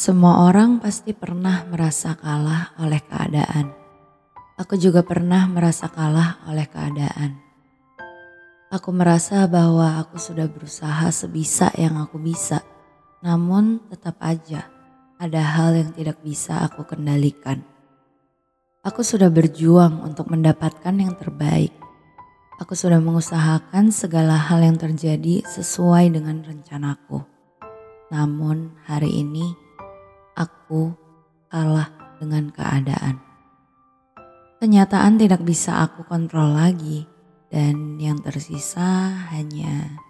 Semua orang pasti pernah merasa kalah oleh keadaan. Aku juga pernah merasa kalah oleh keadaan. Aku merasa bahwa aku sudah berusaha sebisa yang aku bisa, namun tetap aja ada hal yang tidak bisa aku kendalikan. Aku sudah berjuang untuk mendapatkan yang terbaik. Aku sudah mengusahakan segala hal yang terjadi sesuai dengan rencanaku. Namun hari ini aku kalah dengan keadaan. Kenyataan tidak bisa aku kontrol lagi dan yang tersisa hanya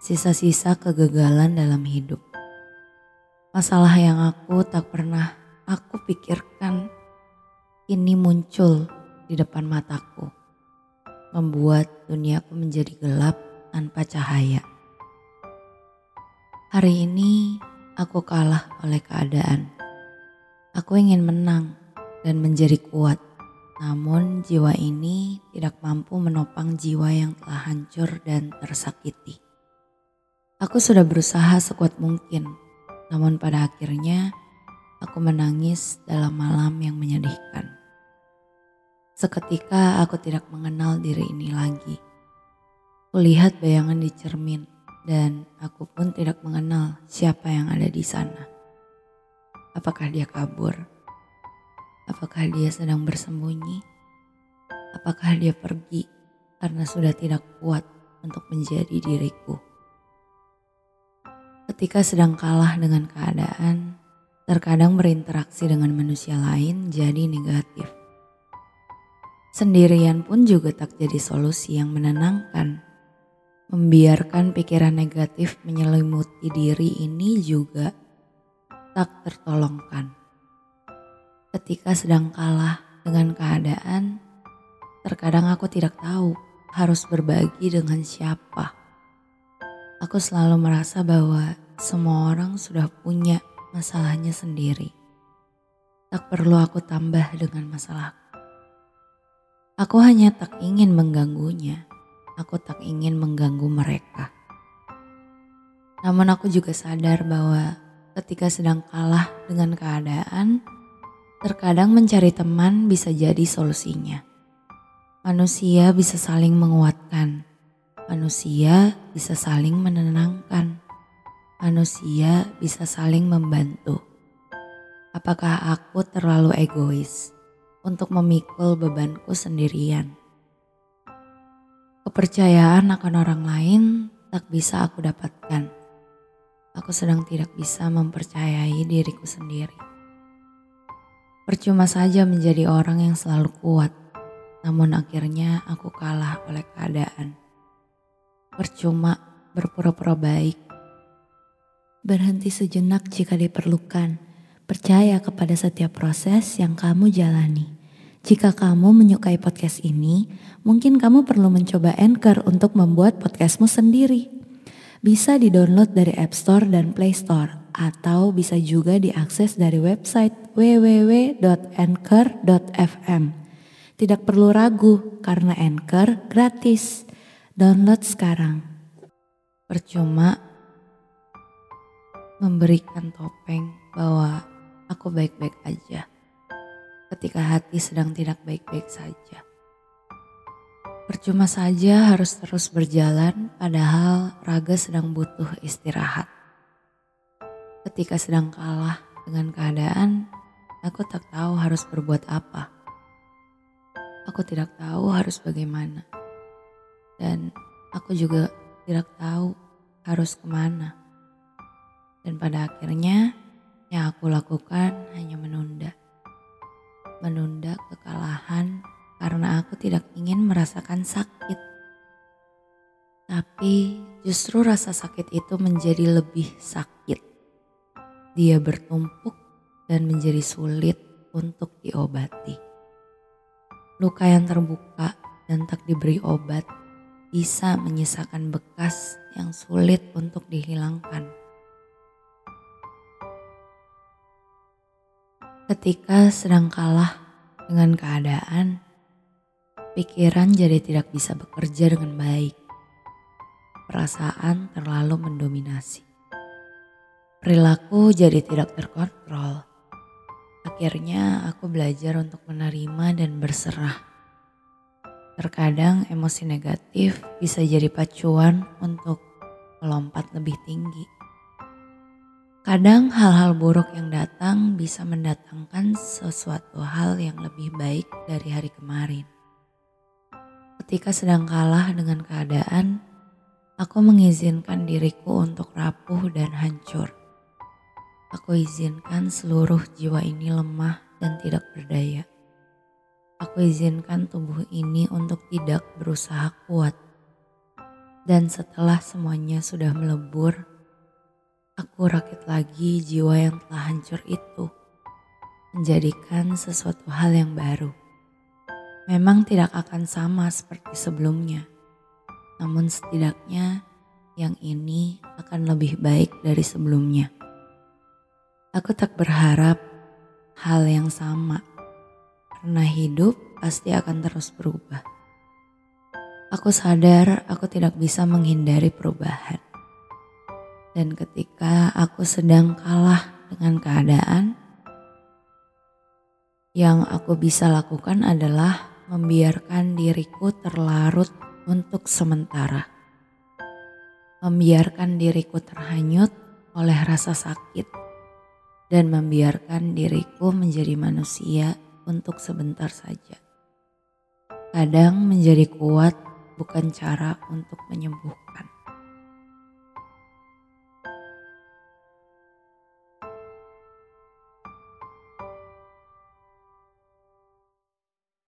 sisa-sisa kegagalan dalam hidup. Masalah yang aku tak pernah aku pikirkan ini muncul di depan mataku, membuat duniaku menjadi gelap tanpa cahaya. Hari ini aku kalah oleh keadaan. Aku ingin menang dan menjadi kuat, namun jiwa ini tidak mampu menopang jiwa yang telah hancur dan tersakiti. Aku sudah berusaha sekuat mungkin, namun pada akhirnya aku menangis dalam malam yang menyedihkan. Seketika aku tidak mengenal diri ini lagi. Kulihat bayangan di cermin dan aku pun tidak mengenal siapa yang ada di sana. Apakah dia kabur? Apakah dia sedang bersembunyi? Apakah dia pergi karena sudah tidak kuat untuk menjadi diriku? Ketika sedang kalah dengan keadaan, terkadang berinteraksi dengan manusia lain jadi negatif. Sendirian pun juga tak jadi solusi yang menenangkan. Membiarkan pikiran negatif menyelimuti diri ini juga tak tertolongkan. Ketika sedang kalah dengan keadaan, terkadang aku tidak tahu harus berbagi dengan siapa. Aku selalu merasa bahwa semua orang sudah punya masalahnya sendiri. Tak perlu aku tambah dengan masalahku. Aku hanya tak ingin mengganggunya. Aku tak ingin mengganggu mereka. Namun aku juga sadar bahwa ketika sedang kalah dengan keadaan, terkadang mencari teman bisa jadi solusinya. Manusia bisa saling menguatkan, manusia bisa saling menenangkan, manusia bisa saling membantu. Apakah aku terlalu egois untuk memikul bebanku sendirian? Kepercayaan akan orang lain tak bisa aku dapatkan aku sedang tidak bisa mempercayai diriku sendiri. Percuma saja menjadi orang yang selalu kuat, namun akhirnya aku kalah oleh keadaan. Percuma berpura-pura baik. Berhenti sejenak jika diperlukan. Percaya kepada setiap proses yang kamu jalani. Jika kamu menyukai podcast ini, mungkin kamu perlu mencoba Anchor untuk membuat podcastmu sendiri. Bisa di-download dari App Store dan Play Store atau bisa juga diakses dari website www.anchor.fm. Tidak perlu ragu karena Anchor gratis. Download sekarang. Percuma memberikan topeng bahwa aku baik-baik aja ketika hati sedang tidak baik-baik saja. Percuma saja harus terus berjalan padahal raga sedang butuh istirahat. Ketika sedang kalah dengan keadaan, aku tak tahu harus berbuat apa. Aku tidak tahu harus bagaimana. Dan aku juga tidak tahu harus ke mana. Dan pada akhirnya yang aku lakukan hanya menunda. Menunda kekalahan karena aku tidak ingin merasakan sakit. Tapi justru rasa sakit itu menjadi lebih sakit dia bertumpuk dan menjadi sulit untuk diobati. Luka yang terbuka dan tak diberi obat bisa menyisakan bekas yang sulit untuk dihilangkan. Ketika sedang kalah dengan keadaan, pikiran jadi tidak bisa bekerja dengan baik. Perasaan terlalu mendominasi. Perilaku jadi tidak terkontrol. Akhirnya aku belajar untuk menerima dan berserah. Terkadang emosi negatif bisa jadi pacuan untuk melompat lebih tinggi. Kadang hal-hal buruk yang datang bisa mendatangkan sesuatu hal yang lebih baik dari hari kemarin. Ketika sedang kalah dengan keadaan, aku mengizinkan diriku untuk rapuh dan hancur. Aku izinkan seluruh jiwa ini lemah dan tidak berdaya. Aku izinkan tubuh ini untuk tidak berusaha kuat. Dan setelah semuanya sudah melebur, aku rakit lagi jiwa yang telah hancur itu, menjadikan sesuatu hal yang baru. Memang tidak akan sama seperti sebelumnya, namun setidaknya yang ini akan lebih baik dari sebelumnya. Aku tak berharap hal yang sama, karena hidup pasti akan terus berubah. Aku sadar aku tidak bisa menghindari perubahan. Dan ketika aku sedang kalah dengan keadaan, yang aku bisa lakukan adalah membiarkan diriku terlarut untuk sementara. Membiarkan diriku terhanyut oleh rasa sakit dan membiarkan diriku menjadi manusia untuk sebentar saja. Kadang menjadi kuat bukan cara untuk menyembuhkan.